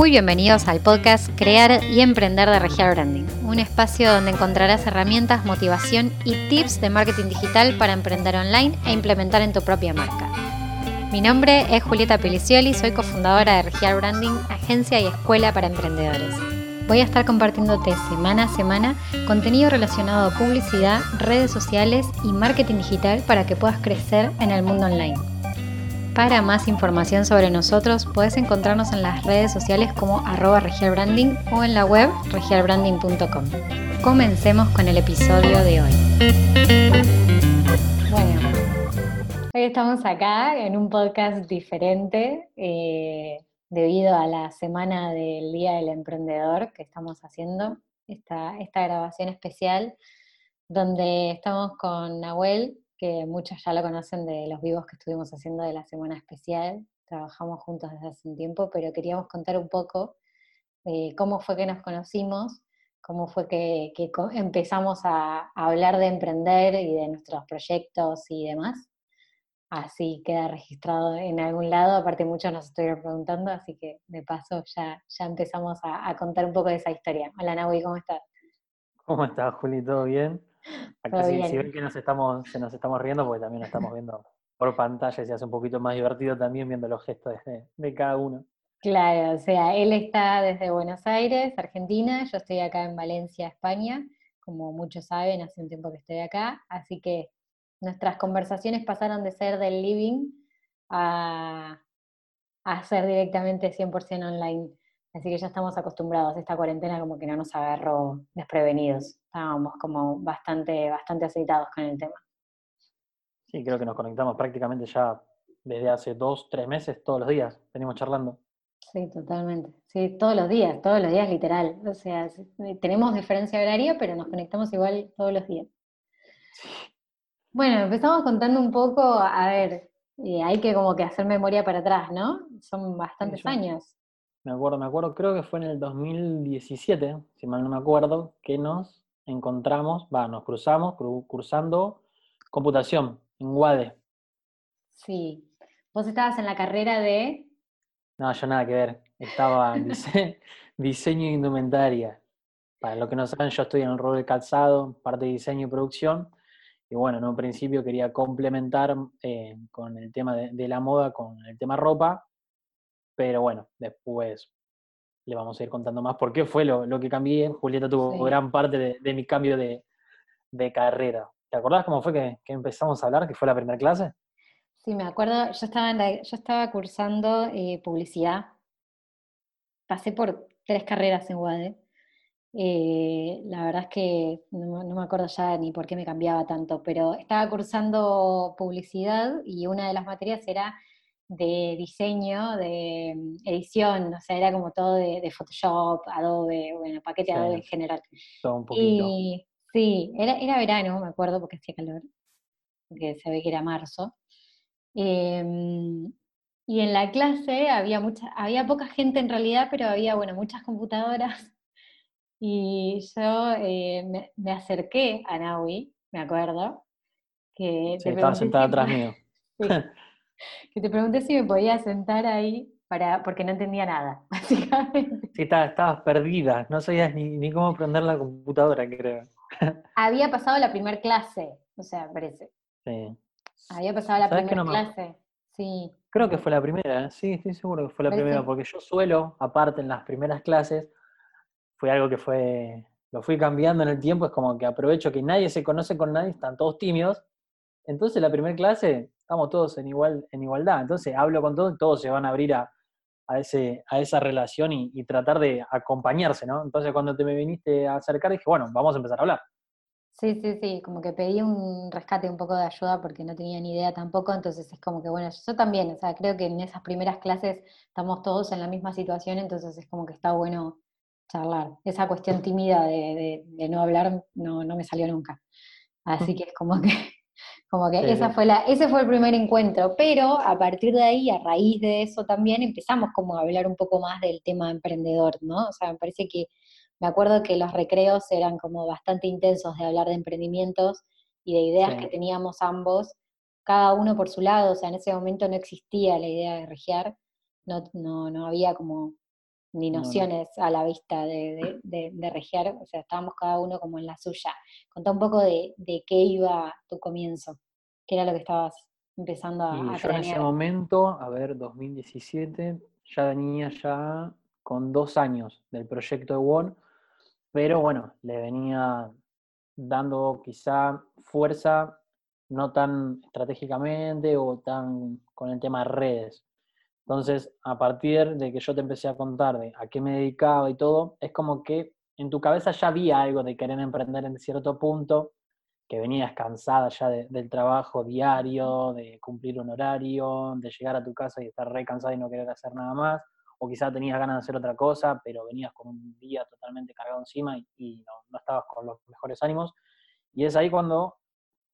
Muy bienvenidos al podcast Crear y Emprender de Regial Branding, un espacio donde encontrarás herramientas, motivación y tips de marketing digital para emprender online e implementar en tu propia marca. Mi nombre es Julieta Pelicioli, soy cofundadora de Regial Branding, agencia y escuela para emprendedores. Voy a estar compartiéndote semana a semana contenido relacionado a publicidad, redes sociales y marketing digital para que puedas crecer en el mundo online. Para más información sobre nosotros, puedes encontrarnos en las redes sociales como arroba regialbranding o en la web regialbranding.com. Comencemos con el episodio de hoy. Bueno, hoy estamos acá en un podcast diferente eh, debido a la semana del Día del Emprendedor que estamos haciendo, esta, esta grabación especial donde estamos con Nahuel, que muchos ya lo conocen de los vivos que estuvimos haciendo de la semana especial. Trabajamos juntos desde hace un tiempo, pero queríamos contar un poco eh, cómo fue que nos conocimos, cómo fue que, empezamos a, hablar de emprender y de nuestros proyectos y demás. Así queda registrado en algún lado, aparte muchos nos estuvieron preguntando, así que de paso ya, ya empezamos a, contar un poco de esa historia. Hola Nahui, ¿cómo estás? ¿Cómo estás, Juli? ¿Todo bien? Acá si, ven que nos estamos, se nos estamos riendo, porque también nos estamos viendo por pantalla y se hace un poquito más divertido también viendo los gestos de, cada uno. Claro, o sea, él está desde Buenos Aires, Argentina, yo estoy acá en Valencia, España, como muchos saben, hace un tiempo que estoy acá, así que nuestras conversaciones pasaron de ser del living a, a ser directamente 100% online. Así que ya estamos acostumbrados. Esta cuarentena como que no nos agarró desprevenidos. Estábamos como bastante, bastante aceitados con el tema. Sí, creo que nos conectamos prácticamente ya desde hace dos, tres meses, todos los días. Venimos charlando. Sí, totalmente. Sí, todos los días, todos los días literal. O sea, tenemos diferencia horaria, pero nos conectamos igual todos los días. Bueno, empezamos contando un poco, a ver, eh, hay que como que hacer memoria para atrás, ¿no? Son bastantes años. Me acuerdo, me acuerdo, creo que fue en el 2017, si mal no me acuerdo, que nos encontramos, va, nos cruzamos cursando computación en UADE. Sí. ¿Vos estabas en la carrera de...? No, yo nada que ver. Estaba en diseño e indumentaria. Para los que no saben, yo estoy en el rol de calzado, parte de diseño y producción. Y bueno, en un principio quería complementar eh, con el tema de, la moda, con el tema ropa, pero bueno, después le vamos a ir contando más por qué fue lo, que cambié. Julieta tuvo gran parte de, mi cambio de, carrera. ¿Te acordás cómo fue que, empezamos a hablar, que fue la primera clase? Sí, me acuerdo, yo estaba, yo estaba cursando eh, publicidad, pasé por tres carreras en UADE. Eh, la verdad es que no, no, me acuerdo ya ni por qué me cambiaba tanto, pero estaba cursando publicidad y una de las materias era de diseño, de mm, edición, o sea, era como todo de, Photoshop, Adobe, bueno, paquete Adobe en general. Todo un poquito. Y sí, era, era verano, me acuerdo, porque hacía calor, porque se ve que era marzo. Em, y en la clase había mucha, había poca gente en realidad, pero había, bueno, muchas computadoras. Y yo eh, me, acerqué a Naui, me acuerdo. Que sí, estaba sentada atrás mío. que te pregunté si me podía sentar ahí para, porque no entendía nada, básicamente. Sí, estabas, perdida, no sabías ni, cómo prender la computadora, creo. Había pasado la primera clase, o sea, parece. Sí. Había pasado la primera clase, sí. Creo que fue la primera, ¿eh? sí, estoy seguro que fue la primera, porque yo suelo, aparte en las primeras clases, fue algo que fue, lo fui cambiando en el tiempo, es como que aprovecho que nadie se conoce con nadie, están todos tímidos, entonces la primera clase estamos todos en, igual, en igualdad. Entonces hablo con todos y todos se van a abrir a, ese, a esa relación y, tratar de acompañarse, ¿no? Entonces cuando te me viniste a acercar dije, bueno, vamos a empezar a hablar. Sí, sí, sí, como que pedí un rescate, un poco de ayuda porque no tenía ni idea tampoco, entonces es como que, bueno, yo también, o sea, creo que en esas primeras clases estamos todos en la misma situación, entonces es como que está bueno charlar. Esa cuestión tímida de, no hablar no, no me salió nunca. Así que es como que como que esa fue la, ese fue el primer encuentro, pero a partir de ahí, a raíz de eso también, empezamos como a hablar un poco más del tema emprendedor, ¿no? O sea, me parece que, me acuerdo que los recreos eran como bastante intensos de hablar de emprendimientos y de ideas que teníamos ambos, cada uno por su lado, o sea, en ese momento no existía la idea de regiar, no, no, no había como ni nociones a la vista de, de, regiar, o sea, estábamos cada uno como en la suya. Contá un poco de, qué iba tu comienzo, qué era lo que estabas empezando a, y Yo en ese momento, a ver, 2017, ya venía ya con dos años del proyecto de WON, pero bueno, le venía dando quizá fuerza no tan estratégicamente o tan con el tema de redes. Entonces, a partir de que yo te empecé a contar de a qué me dedicaba y todo, es como que en tu cabeza ya había algo de querer emprender en cierto punto, que venías cansada ya del trabajo diario, de cumplir un horario, de llegar a tu casa y estar re cansada y no querer hacer nada más, o quizá tenías ganas de hacer otra cosa, pero venías con un día totalmente cargado encima y, no, no estabas con los mejores ánimos. Y es ahí cuando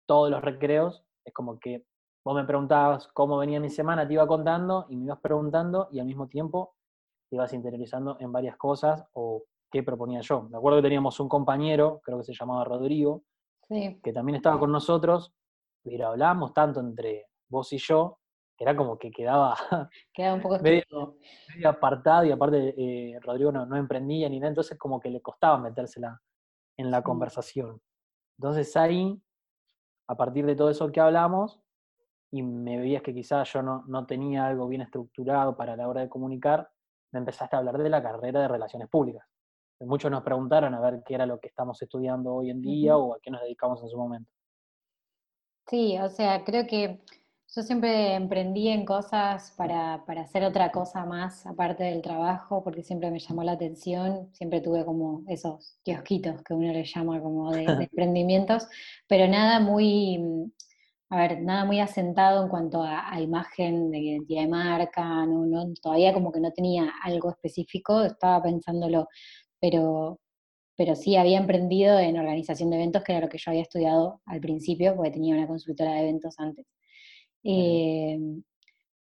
todos los recreos es como que vos me preguntabas cómo venía mi semana, te iba contando y me ibas preguntando y al mismo tiempo te ibas interiorizando en varias cosas o qué proponía yo. Me acuerdo que teníamos un compañero, creo que se llamaba Rodrigo, que también estaba con nosotros, pero hablábamos tanto entre vos y yo, que era como que quedaba, quedaba un poco medio, apartado y aparte eh, Rodrigo no, no, emprendía ni nada, entonces como que le costaba metérsela en la conversación. Entonces ahí, a partir de todo eso que hablamos, y me veías que quizás yo no, no tenía algo bien estructurado para la hora de comunicar, me empezaste a hablar de la carrera de relaciones públicas. Muchos nos preguntaron a ver qué era lo que estamos estudiando hoy en día o a qué nos dedicamos en su momento. Sí, o sea, creo que yo siempre emprendí en cosas para, para, hacer otra cosa más aparte del trabajo, porque siempre me llamó la atención, siempre tuve como esos kiosquitos que uno le llama como de, de emprendimientos, pero nada muy, a ver, nada muy asentado en cuanto a, imagen de identidad de marca, no, no, todavía como que no tenía algo específico, estaba pensándolo, pero, pero sí había emprendido en organización de eventos, que era lo que yo había estudiado al principio, porque tenía una consultora de eventos antes. Eh,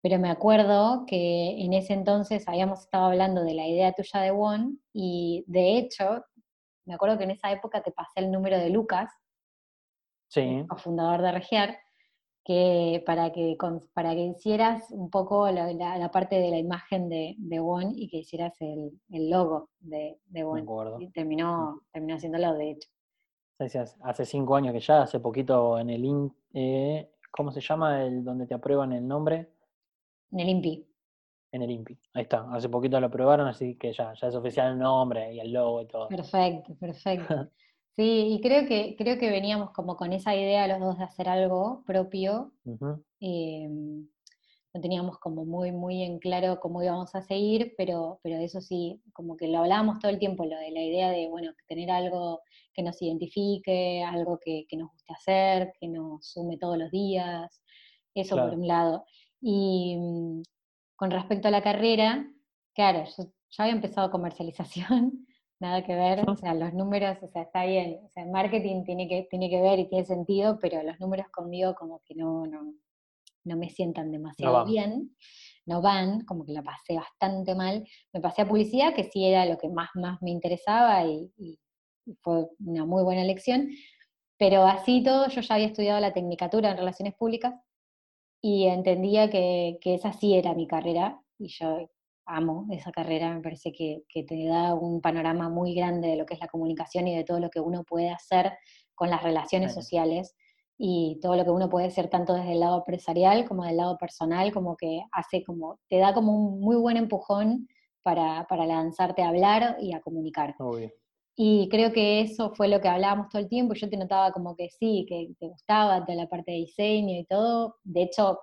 pero me acuerdo que en ese entonces habíamos estado hablando de la idea tuya de One, y de hecho, me acuerdo que en esa época te pasé el número de Lucas, sí. cofundador de Regiar, que para que, para que hicieras un poco la, la, parte de la imagen de, de One y que hicieras el, el logo de, de One. Y terminó, terminó haciéndolo, de hecho. Hace cinco años que ya, hace poquito en el IN, eh, ¿cómo se llama? el donde te aprueban el nombre? En el INPI. En el INPI, ahí está. Hace poquito lo aprobaron, así que ya, ya es oficial el nombre y el logo y todo. Perfecto, perfecto. Sí, y creo que, creo que veníamos como con esa idea los dos de hacer algo propio. No teníamos como muy, muy en claro cómo íbamos a seguir, pero, pero eso sí, como que lo hablábamos todo el tiempo, lo de la idea de, bueno, tener algo que nos identifique, algo que, nos guste hacer, que nos sume todos los días, eso por un lado. Y mm, con respecto a la carrera, claro, yo ya había empezado comercialización, nada que ver, o sea, los números, o sea, está bien, o sea, marketing tiene que, tiene que ver y tiene sentido, pero los números conmigo como que no, no, no me sientan demasiado bien, no van, como que la pasé bastante mal. Me pasé a publicidad, que sí era lo que más, más me interesaba y, fue una muy buena elección, pero así todo yo ya había estudiado la tecnicatura en relaciones públicas y entendía que, que esa sí era mi carrera y yo amo esa carrera, me parece que, te da un panorama muy grande de lo que es la comunicación y de todo lo que uno puede hacer con las relaciones sociales y todo lo que uno puede hacer tanto desde el lado empresarial como del lado personal, como que hace como, te da como un muy buen empujón para, lanzarte a hablar y a comunicar. Y creo que eso fue lo que hablábamos todo el tiempo, yo te notaba como que sí, que te gustaba toda la parte de diseño y todo, de hecho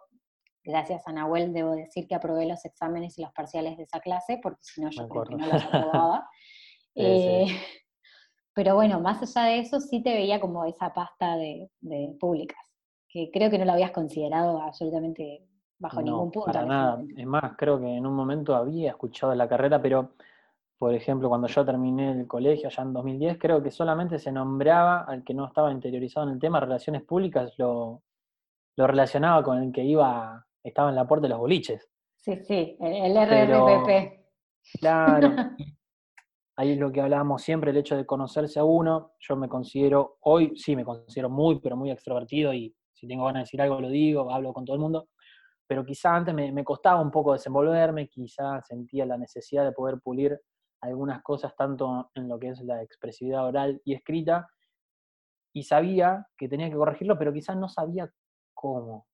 gracias a Nahuel debo decir que aprobé los exámenes y los parciales de esa clase, porque si no yo creo que no los aprobaba. Eh, pero bueno, más allá de eso, sí te veía como esa pasta de, públicas, que creo que no lo habías considerado absolutamente bajo ningún punto. Para nada. Es más, creo que en un momento había escuchado la carrera, pero por ejemplo, cuando yo terminé el colegio allá en 2010, creo que solamente se nombraba al que no estaba interiorizado en el tema relaciones públicas, lo, lo relacionaba con el que iba estaba en la puerta de los boliches. Sí, sí, el RRPP. claro. ahí es lo que hablábamos siempre, el hecho de conocerse a uno. Yo me considero, hoy sí me considero muy, pero muy extrovertido y si tengo ganas de decir algo lo digo, hablo con todo el mundo. pero quizá antes me, me, costaba un poco desenvolverme, quizá sentía la necesidad de poder pulir algunas cosas tanto en lo que es la expresividad oral y escrita, y sabía que tenía que corregirlo, pero quizás no sabía cómo.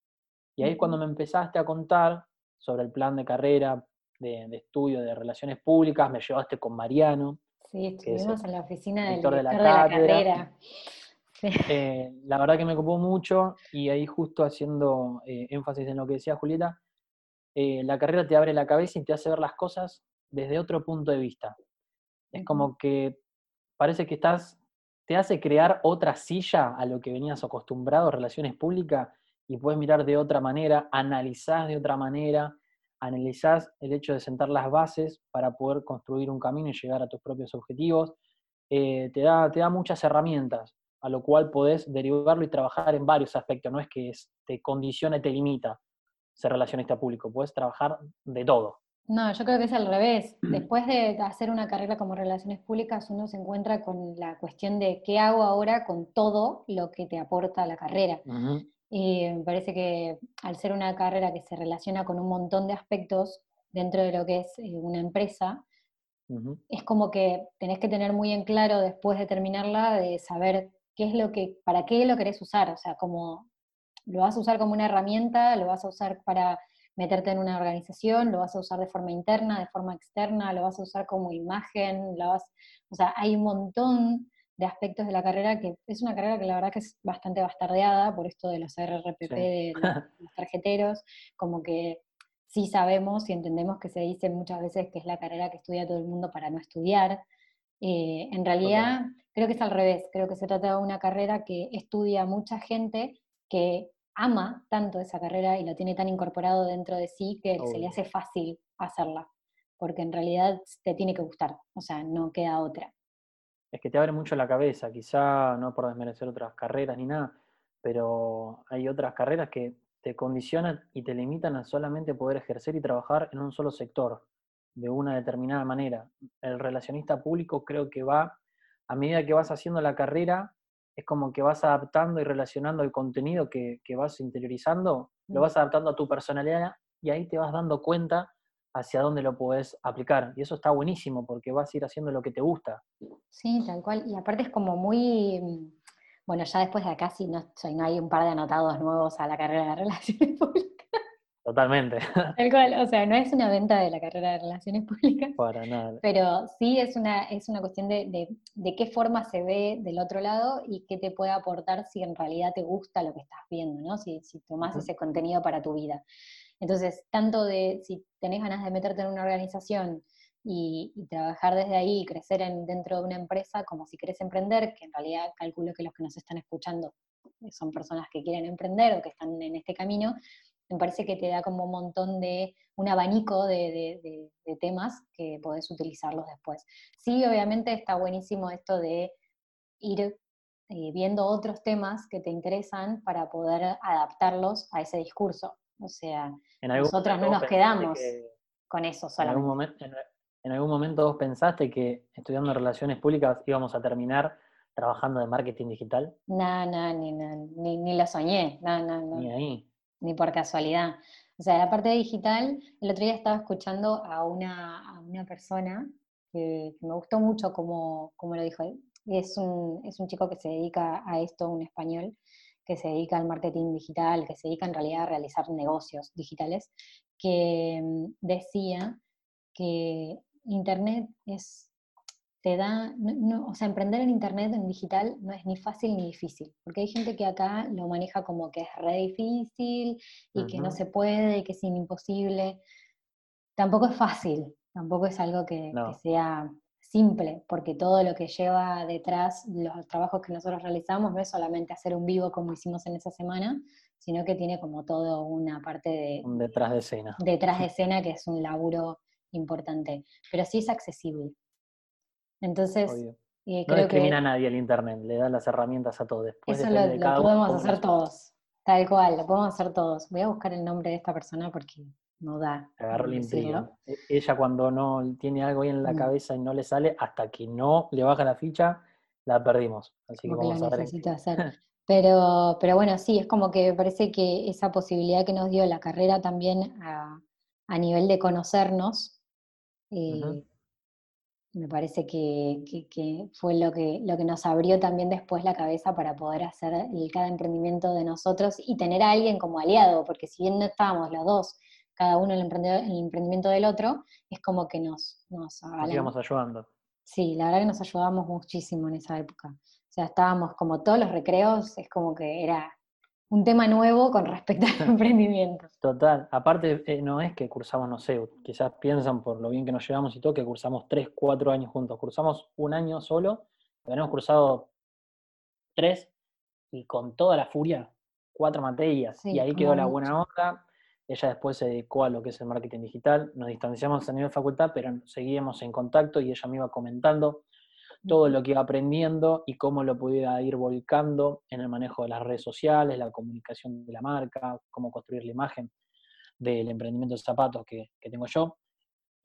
Y ahí cuando me empezaste a contar sobre el plan de carrera, de, estudio, de relaciones públicas, me llevaste con Mariano. Sí, estuvimos en la oficina del director de la, carrera. Eh, la verdad que me ocupó mucho y ahí justo haciendo eh, énfasis en lo que decía Julieta, eh, la carrera te abre la cabeza y te hace ver las cosas desde otro punto de vista. Es como que parece que estás te hace crear otra silla a lo que venías acostumbrado, relaciones públicas, y puedes mirar de otra manera, analizás de otra manera, analizás el hecho de sentar las bases para poder construir un camino y llegar a tus propios objetivos. Eh, te, da, te da muchas herramientas, a lo cual podés derivarlo y trabajar en varios aspectos. No es que te condiciona y te limita ser relacionista público, puedes trabajar de todo. No, yo creo que es al revés. Después de hacer una carrera como relaciones públicas, uno se encuentra con la cuestión de qué hago ahora con todo lo que te aporta la carrera. Y me parece que al ser una carrera que se relaciona con un montón de aspectos dentro de lo que es eh, una empresa, es como que tenés que tener muy en claro después de terminarla de saber qué es lo que, para qué lo querés usar. O sea, como lo vas a usar como una herramienta, lo vas a usar para meterte en una organización, lo vas a usar de forma interna, de forma externa, lo vas a usar como imagen, lo vas, o sea, hay un montón de aspectos de la carrera que es una carrera que la verdad que es bastante bastardeada por esto de los RRPP, de los, tarjeteros, como que sí sabemos y entendemos que se dice muchas veces que es la carrera que estudia todo el mundo para no estudiar. Eh, en realidad, creo que es al revés, creo que se trata de una carrera que estudia mucha gente que ama tanto esa carrera y lo tiene tan incorporado dentro de sí que se le hace fácil hacerla, porque en realidad te tiene que gustar, o sea, no queda otra. Es que te abre mucho la cabeza, quizá no por desmerecer otras carreras ni nada, pero hay otras carreras que te condicionan y te limitan a solamente poder ejercer y trabajar en un solo sector, de una determinada manera. El relacionista público creo que va, a medida que vas haciendo la carrera, es como que vas adaptando y relacionando el contenido que, vas interiorizando, lo mm. vas adaptando a tu personalidad y ahí te vas dando cuenta hacia dónde lo puedes aplicar. Y eso está buenísimo porque vas a ir haciendo lo que te gusta. Sí, tal cual. Y aparte es como muy, mm, bueno, ya después de acá, no, no hay un par de anotados nuevos a la carrera de relaciones públicas, Totalmente. Tal cual, o sea, no es una venta de la carrera de Relaciones Públicas. Para nada. Pero sí es una, es una cuestión de, de, qué forma se ve del otro lado y qué te puede aportar si en realidad te gusta lo que estás viendo, ¿no? Si, si tomás ese contenido para tu vida. Entonces, tanto de si tenés ganas de meterte en una organización y, trabajar desde ahí y crecer en, dentro de una empresa, como si querés emprender, que en realidad calculo que los que nos están escuchando son personas que quieren emprender o que están en este camino, me parece que te da como un montón de, un abanico de, temas que podés utilizarlos después. Sí, obviamente está buenísimo esto de ir eh, viendo otros temas que te interesan para poder adaptarlos a ese discurso. O sea, nosotros no nos quedamos con eso solamente. En algún, momento, en, algún momento vos pensaste que estudiando relaciones públicas íbamos a terminar trabajando de marketing digital? No, no, ni, ni, ni lo soñé, no, no, no. Ni ahí ni por casualidad. O sea, la parte digital, el otro día estaba escuchando a una, una persona que, me gustó mucho como, como lo dijo. Es un, es un chico que se dedica a esto, un español, que se dedica al marketing digital, que se dedica en realidad a realizar negocios digitales, que mm, decía que Internet es te da, o sea, emprender en Internet, en digital, no es ni fácil ni difícil, porque hay gente que acá lo maneja como que es re difícil y que no se puede y que es imposible. Tampoco es fácil, tampoco es algo que, sea simple, porque todo lo que lleva detrás los trabajos que nosotros realizamos no es solamente hacer un vivo como hicimos en esa semana, sino que tiene como todo una parte de... Un detrás de escena. Detrás de escena que es un laburo importante, pero sí es accesible. Entonces, eh, no discrimina a nadie el Internet, le da las herramientas a todos. Después eso lo, podemos hacer todos, tal cual, lo podemos hacer todos. Voy a buscar el nombre de esta persona porque no da. Agarro la e, Ella cuando no tiene algo ahí en la mm. cabeza y no le sale, hasta que no le baja la ficha, la perdimos. Así que vamos a ver. hacer. Pero, pero bueno, sí, es como que me parece que esa posibilidad que nos dio la carrera también a, nivel de conocernos, eh, me parece que, fue lo que, lo que nos abrió también después la cabeza para poder hacer el, cada emprendimiento de nosotros y tener a alguien como aliado, porque si bien no estábamos los dos, cada uno en el, el emprendimiento del otro, es como que nos... Nos, nos íbamos ayudando. Sí, la verdad que nos ayudamos muchísimo en esa época. O sea, estábamos como todos los recreos, es como que era un tema nuevo con respecto al emprendimiento. Total, aparte eh, no es que cursamos, no sé, quizás piensan por lo bien que nos llevamos y todo, que cursamos tres, cuatro años juntos. Cursamos un año solo, habíamos cursado tres y con toda la furia, cuatro materias. y ahí quedó la buena onda. Ella después se dedicó a lo que es el marketing digital. Nos distanciamos a nivel facultad, pero seguíamos en contacto y ella me iba comentando todo lo que iba aprendiendo y cómo lo pudiera ir volcando en el manejo de las redes sociales, la comunicación de la marca, cómo construir la imagen del emprendimiento de zapatos que, tengo yo.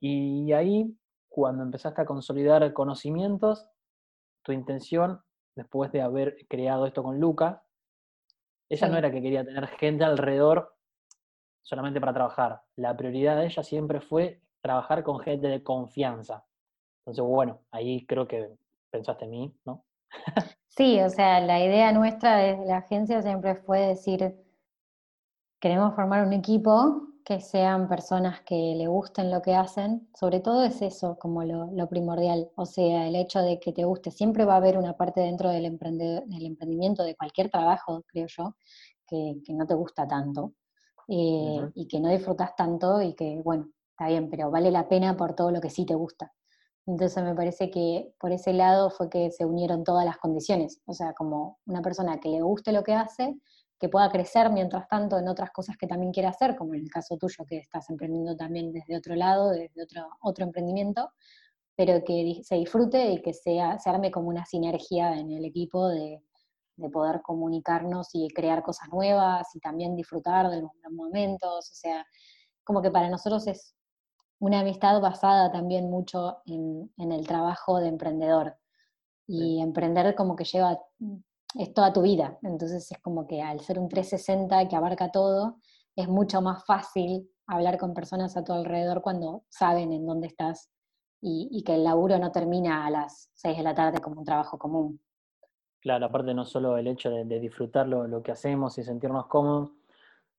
Y ahí, cuando empezaste a consolidar conocimientos, tu intención, después de haber creado esto con Lucas, ella no era que quería tener gente alrededor solamente para trabajar. La prioridad de ella siempre fue trabajar con gente de confianza. Entonces, bueno, ahí creo que pensaste en mí, ¿no? sí, o sea, la idea nuestra desde la agencia siempre fue decir, queremos formar un equipo que sean personas que le gusten lo que hacen, sobre todo es eso como lo, primordial, o sea, el hecho de que te guste, siempre va a haber una parte dentro del, del emprendimiento, de cualquier trabajo, creo yo, que, que no te gusta tanto, eh, y que no disfrutas tanto y que, bueno, está bien, pero vale la pena por todo lo que sí te gusta. Entonces me parece que por ese lado fue que se unieron todas las condiciones, o sea, como una persona que le guste lo que hace, que pueda crecer mientras tanto en otras cosas que también quiere hacer, como en el caso tuyo que estás emprendiendo también desde otro lado, desde otro, otro emprendimiento, pero que se disfrute y que sea, se arme como una sinergia en el equipo de, de poder comunicarnos y crear cosas nuevas y también disfrutar de los momentos. O sea, como que para nosotros es una amistad basada también mucho en, el trabajo de emprendedor. Y emprender como que lleva, es toda tu vida. Entonces es como que al ser un 360 que abarca todo, es mucho más fácil hablar con personas a tu alrededor cuando saben en dónde estás y, que el laburo no termina a las 6 de la tarde como un trabajo común. Claro, aparte no solo el hecho de, disfrutar lo, que hacemos y sentirnos cómodos,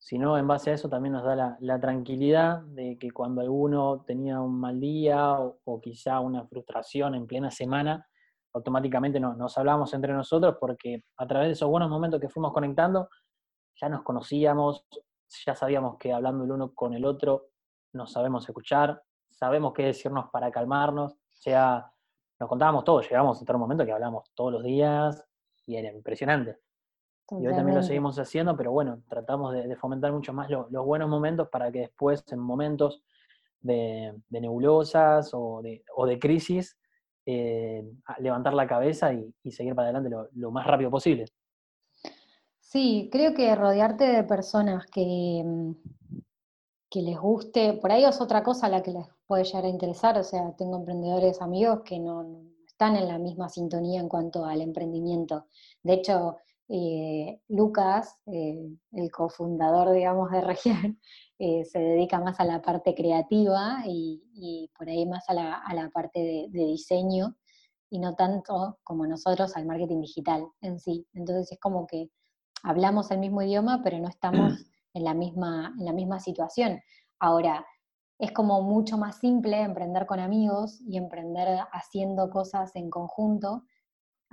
sino en base a eso también nos da la, tranquilidad de que cuando alguno tenía un mal día o, quizá una frustración en plena semana, automáticamente nos hablamos entre nosotros porque a través de esos buenos momentos que fuimos conectando, ya nos conocíamos, ya sabíamos que hablando el uno con el otro nos sabemos escuchar, sabemos qué decirnos para calmarnos, o sea, nos contábamos todo, llegamos a otro momento que hablamos todos los días, y era impresionante. Y hoy también lo seguimos haciendo, pero bueno, tratamos de, fomentar mucho más los buenos momentos para que después, en momentos de, nebulosas o de, o de crisis, eh, levantar la cabeza y, seguir para adelante lo, más rápido posible. Sí, creo que rodearte de personas que, que les guste, por ahí es otra cosa a la que les puede llegar a interesar, o sea, tengo emprendedores amigos que no, están en la misma sintonía en cuanto al emprendimiento. De hecho, eh, Lucas, eh, el cofundador, digamos, de Región, eh, se dedica más a la parte creativa y, por ahí más a la, parte de, diseño y no tanto como nosotros al marketing digital en sí. Entonces es como que hablamos el mismo idioma, pero no estamos en la misma, en la misma situación. Ahora, es como mucho más simple emprender con amigos y emprender haciendo cosas en conjunto,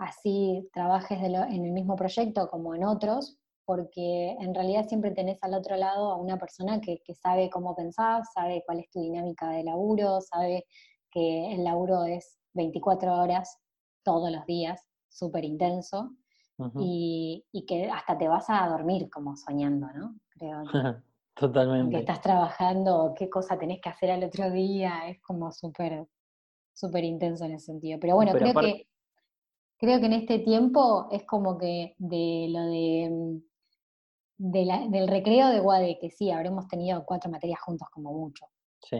así trabajes en el mismo proyecto como en otros, porque en realidad siempre tenés al otro lado a una persona que, sabe cómo pensar, sabe cuál es tu dinámica de laburo, sabe que el laburo es 24 horas todos los días, súper intenso, y, y, que hasta te vas a dormir como soñando, ¿no? Creo. Totalmente. Que estás trabajando, qué cosa tenés que hacer al otro día, es como súper, súper intenso en ese sentido. Pero bueno, creo que creo que en este tiempo es como que de lo de, del recreo de Guade, que sí, habremos tenido cuatro materias juntos como mucho. Sí.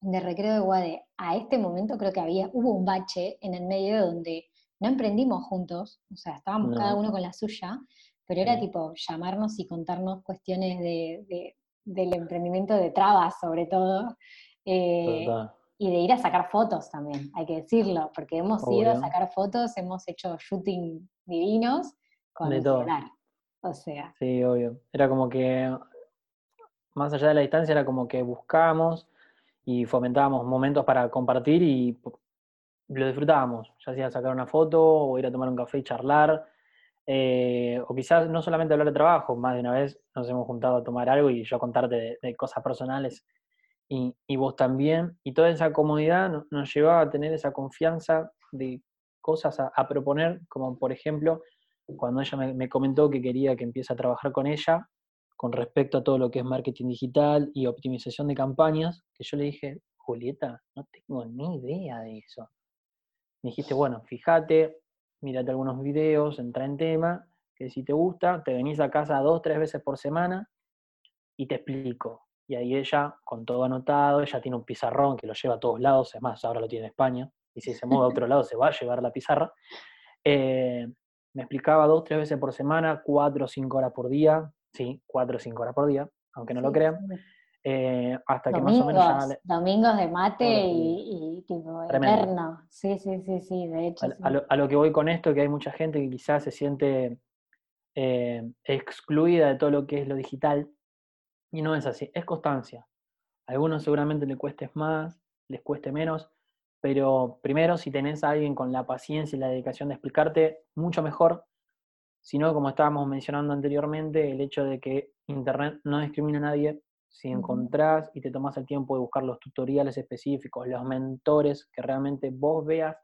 De recreo de Guade a este momento creo que había, hubo un bache en el medio donde no emprendimos juntos, o sea, estábamos cada uno con la suya, pero era tipo llamarnos y contarnos cuestiones de, del emprendimiento de trabas, sobre todo. Eh, y de ir a sacar fotos también, hay que decirlo, porque hemos ido a sacar fotos, hemos hecho shooting divinos con el celular. O sea. Sí, obvio. Era como que, más allá de la distancia, era como que buscábamos y fomentábamos momentos para compartir y lo disfrutábamos, ya sea sacar una foto o ir a tomar un café y charlar, eh, o quizás no solamente hablar de trabajo, más de una vez nos hemos juntado a tomar algo y yo contarte de, cosas personales y, vos también, y toda esa comodidad nos, llevaba a tener esa confianza de cosas a, proponer, como por ejemplo, cuando ella me, me, comentó que quería que empiece a trabajar con ella con respecto a todo lo que es marketing digital y optimización de campañas, que yo le dije, Julieta, no tengo ni idea de eso me dijiste, bueno, fíjate, mírate algunos videos, entra en tema, que si te gusta, te venís a casa dos, tres veces por semana y te explico. Y ahí ella, con todo anotado, ella tiene un pizarrón que lo lleva a todos lados, es más, ahora lo tiene en España, y si se mueve a otro lado se va a llevar la pizarra. Eh, me explicaba dos, tres veces por semana, cuatro o cinco horas por día, sí, cuatro o cinco horas por día, aunque no lo crean. Eh, hasta que más o menos ya... Domingos de mate y, tipo eterno. Sí, sí, sí, sí, de hecho. A, lo, que voy con esto, que hay mucha gente que quizás se siente eh, excluida de todo lo que es lo digital, y no es así, es constancia. A algunos seguramente les cueste más, les cueste menos, pero primero, si tenés a alguien con la paciencia y la dedicación de explicarte, mucho mejor. Si no, como estábamos mencionando anteriormente, el hecho de que Internet no discrimina a nadie, si encontrás y te tomas el tiempo de buscar los tutoriales específicos, los mentores, que realmente vos veas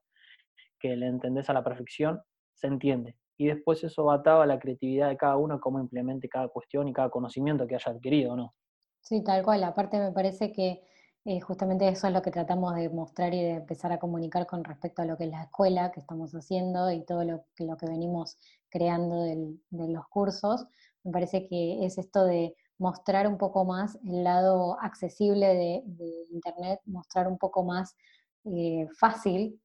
que le entendés a la perfección, se entiende. Y después eso va atado a la creatividad de cada uno, cómo implemente cada cuestión y cada conocimiento que haya adquirido, ¿no? Sí, tal cual. Aparte me parece que eh, justamente eso es lo que tratamos de mostrar y de empezar a comunicar con respecto a lo que es la escuela que estamos haciendo y todo lo, que venimos creando de los cursos. Me parece que es esto de mostrar un poco más el lado accesible de, Internet, mostrar un poco más eh, fácil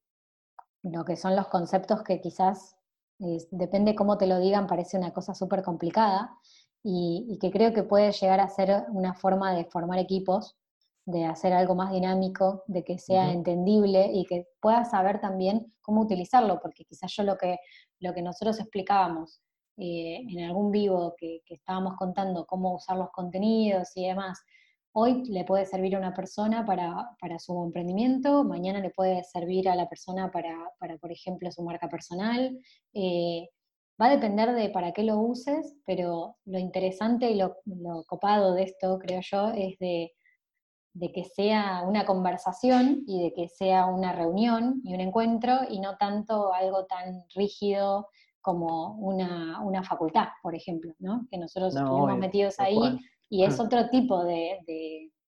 lo que son los conceptos que quizás, depende cómo te lo digan, parece una cosa súper complicada y, que creo que puede llegar a ser una forma de formar equipos, de hacer algo más dinámico, de que sea entendible y que puedas saber también cómo utilizarlo, porque quizás yo lo que, lo que nosotros explicábamos eh, en algún vivo que, estábamos contando cómo usar los contenidos y demás, hoy le puede servir a una persona para, su emprendimiento, mañana le puede servir a la persona para, por ejemplo, su marca personal. Eh, va a depender de para qué lo uses, pero lo interesante y lo, copado de esto, creo yo, es de, de, que sea una conversación y de que sea una reunión y un encuentro y no tanto algo tan rígido como una, una facultad, por ejemplo, ¿no? que nosotros estuvimos metidos ahí y es otro tipo de,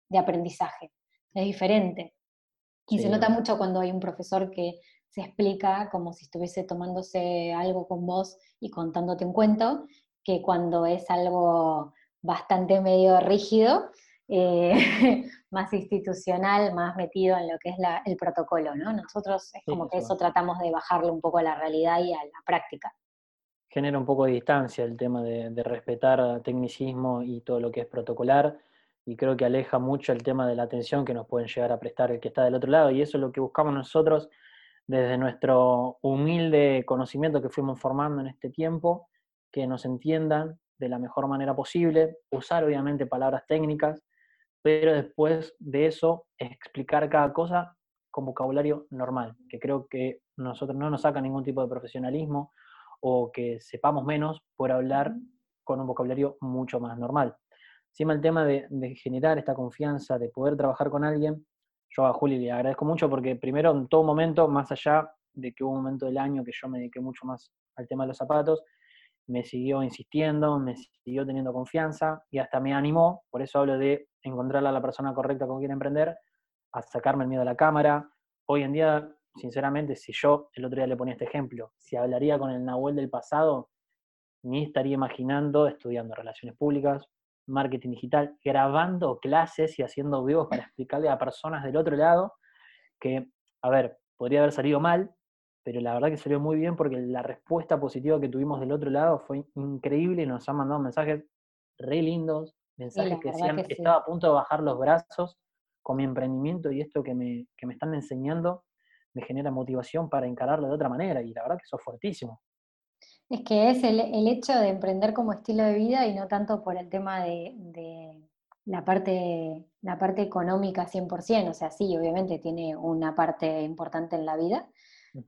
de, aprendizaje, es diferente. Y se nota mucho cuando hay un profesor que se explica como si estuviese tomándose algo con vos y contándote un cuento, que cuando es algo bastante medio rígido, eh, más institucional, más metido en lo que es la, el protocolo, ¿no? Nosotros es como que eso tratamos de bajarle un poco a la realidad y a la práctica genera un poco de distancia el tema de, respetar tecnicismo y todo lo que es protocolar, y creo que aleja mucho el tema de la atención que nos pueden llegar a prestar el que está del otro lado, y eso es lo que buscamos nosotros desde nuestro humilde conocimiento que fuimos formando en este tiempo, que nos entiendan de la mejor manera posible, usar obviamente palabras técnicas, pero después de eso explicar cada cosa con vocabulario normal, que creo que nosotros no nos saca ningún tipo de profesionalismo o que sepamos menos por hablar con un vocabulario mucho más normal. Encima el tema de, generar esta confianza, de poder trabajar con alguien, yo a Juli le agradezco mucho porque primero en todo momento, más allá de que hubo un momento del año que yo me dediqué mucho más al tema de los zapatos, me siguió insistiendo, me siguió teniendo confianza y hasta me animó, por eso hablo de encontrar a la persona correcta con quien emprender, a sacarme el miedo a la cámara. Hoy en día sinceramente, si yo el otro día le ponía este ejemplo, si hablaría con el Nahuel del pasado, ni estaría imaginando estudiando relaciones públicas, marketing digital, grabando clases y haciendo vivos para explicarle a personas del otro lado que, a ver, podría haber salido mal, pero la verdad que salió muy bien porque la respuesta positiva que tuvimos del otro lado fue increíble y nos han mandado mensajes re lindos, mensajes que decían que estaba a punto de bajar los brazos con mi emprendimiento y esto que me, que me están enseñando me genera motivación para encararlo de otra manera y la verdad que eso es fuertísimo. Es que es el, hecho de emprender como estilo de vida y no tanto por el tema de, la, parte, la parte económica 100%, o sea, sí, obviamente tiene una parte importante en la vida,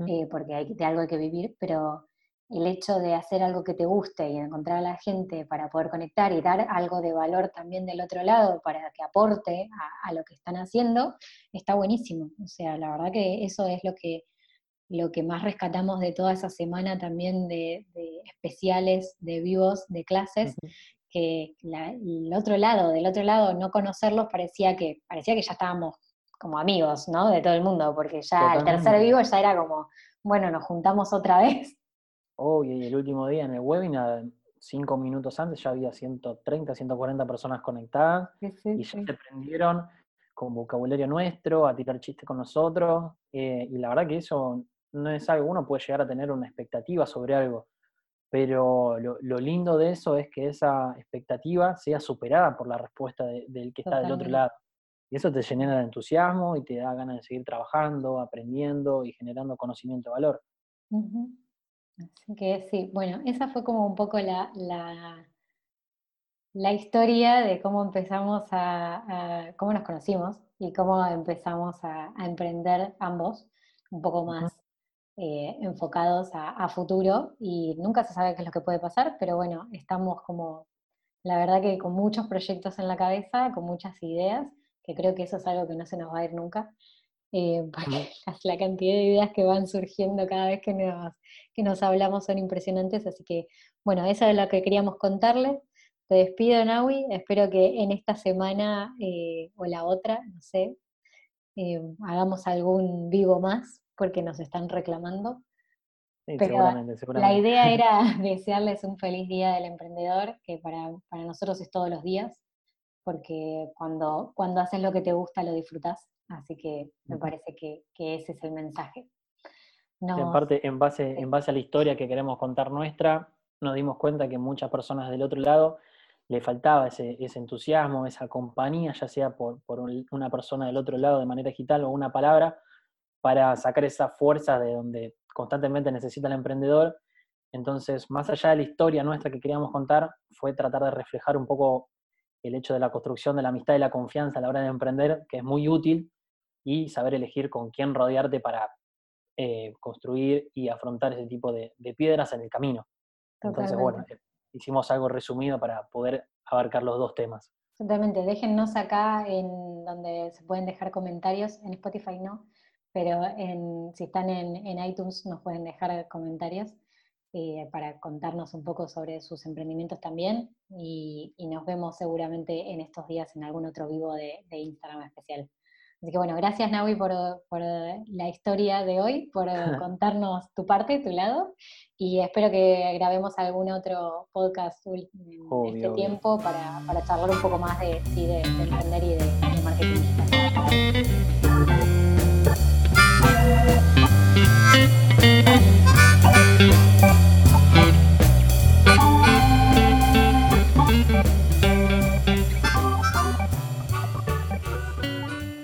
eh, porque hay de algo hay que vivir, pero el hecho de hacer algo que te guste y encontrar a la gente para poder conectar y dar algo de valor también del otro lado para que aporte a, lo que están haciendo, está buenísimo. O sea, la verdad que eso es lo que, lo que más rescatamos de toda esa semana también de, especiales, de vivos, de clases, que el otro lado, del otro lado, no conocerlos parecía que, parecía que ya estábamos como amigos, ¿no? De todo el mundo, porque ya el tercer vivo ya era como, bueno, nos juntamos otra vez Oh, y el último día en el webinar, cinco minutos antes, ya había 130, 140 personas conectadas y ya se prendieron con vocabulario nuestro, a tirar chistes con nosotros. Eh, y la verdad que eso no es algo, uno puede llegar a tener una expectativa sobre algo, pero lo, lindo de eso es que esa expectativa sea superada por la respuesta del que está del otro lado. Y eso te genera de entusiasmo y te da ganas de seguir trabajando, aprendiendo y generando conocimiento de valor. Así que sí, bueno, esa fue como un poco la, la, historia de cómo empezamos a, cómo nos conocimos y cómo empezamos a, emprender ambos, un poco más eh, enfocados a, futuro y nunca se sabe qué es lo que puede pasar, pero bueno, estamos como, la verdad que con muchos proyectos en la cabeza, con muchas ideas, que creo que eso es algo que no se nos va a ir nunca eh, porque la cantidad de ideas que van surgiendo cada vez que nos, que nos hablamos son impresionantes, así que bueno, eso es lo que queríamos contarles. Te despido, Naui, espero que en esta semana eh, o la otra, no sé, eh, hagamos algún vivo más, porque nos están reclamando. Pero la idea era desearles un feliz día del emprendedor, que para, para nosotros es todos los días, porque cuando, cuando haces lo que te gusta lo disfrutas Así que me parece que, ese es el mensaje. en parte, en base, en base a la historia que queremos contar nuestra, nos dimos cuenta que muchas personas del otro lado le faltaba ese, entusiasmo, esa compañía, ya sea por, una persona del otro lado de manera digital o una palabra, para sacar esa fuerza de donde constantemente necesita el emprendedor. Entonces, más allá de la historia nuestra que queríamos contar, fue tratar de reflejar un poco el hecho de la construcción de la amistad y la confianza a la hora de emprender, que es muy útil, y saber elegir con quién rodearte para eh, construir y afrontar ese tipo de, piedras en el camino. Entonces, bueno, eh, hicimos algo resumido para poder abarcar los dos temas. Totalmente, déjennos acá en donde se pueden dejar comentarios, en Spotify no, pero en, si están en, iTunes nos pueden dejar comentarios eh, para contarnos un poco sobre sus emprendimientos también y, nos vemos seguramente en estos días en algún otro vivo de, Instagram especial. Así que bueno, gracias Naui por, la historia de hoy, por contarnos tu parte, tu lado, y espero que grabemos algún otro podcast en este tiempo para, charlar un poco más de, de, emprender y de, de marketing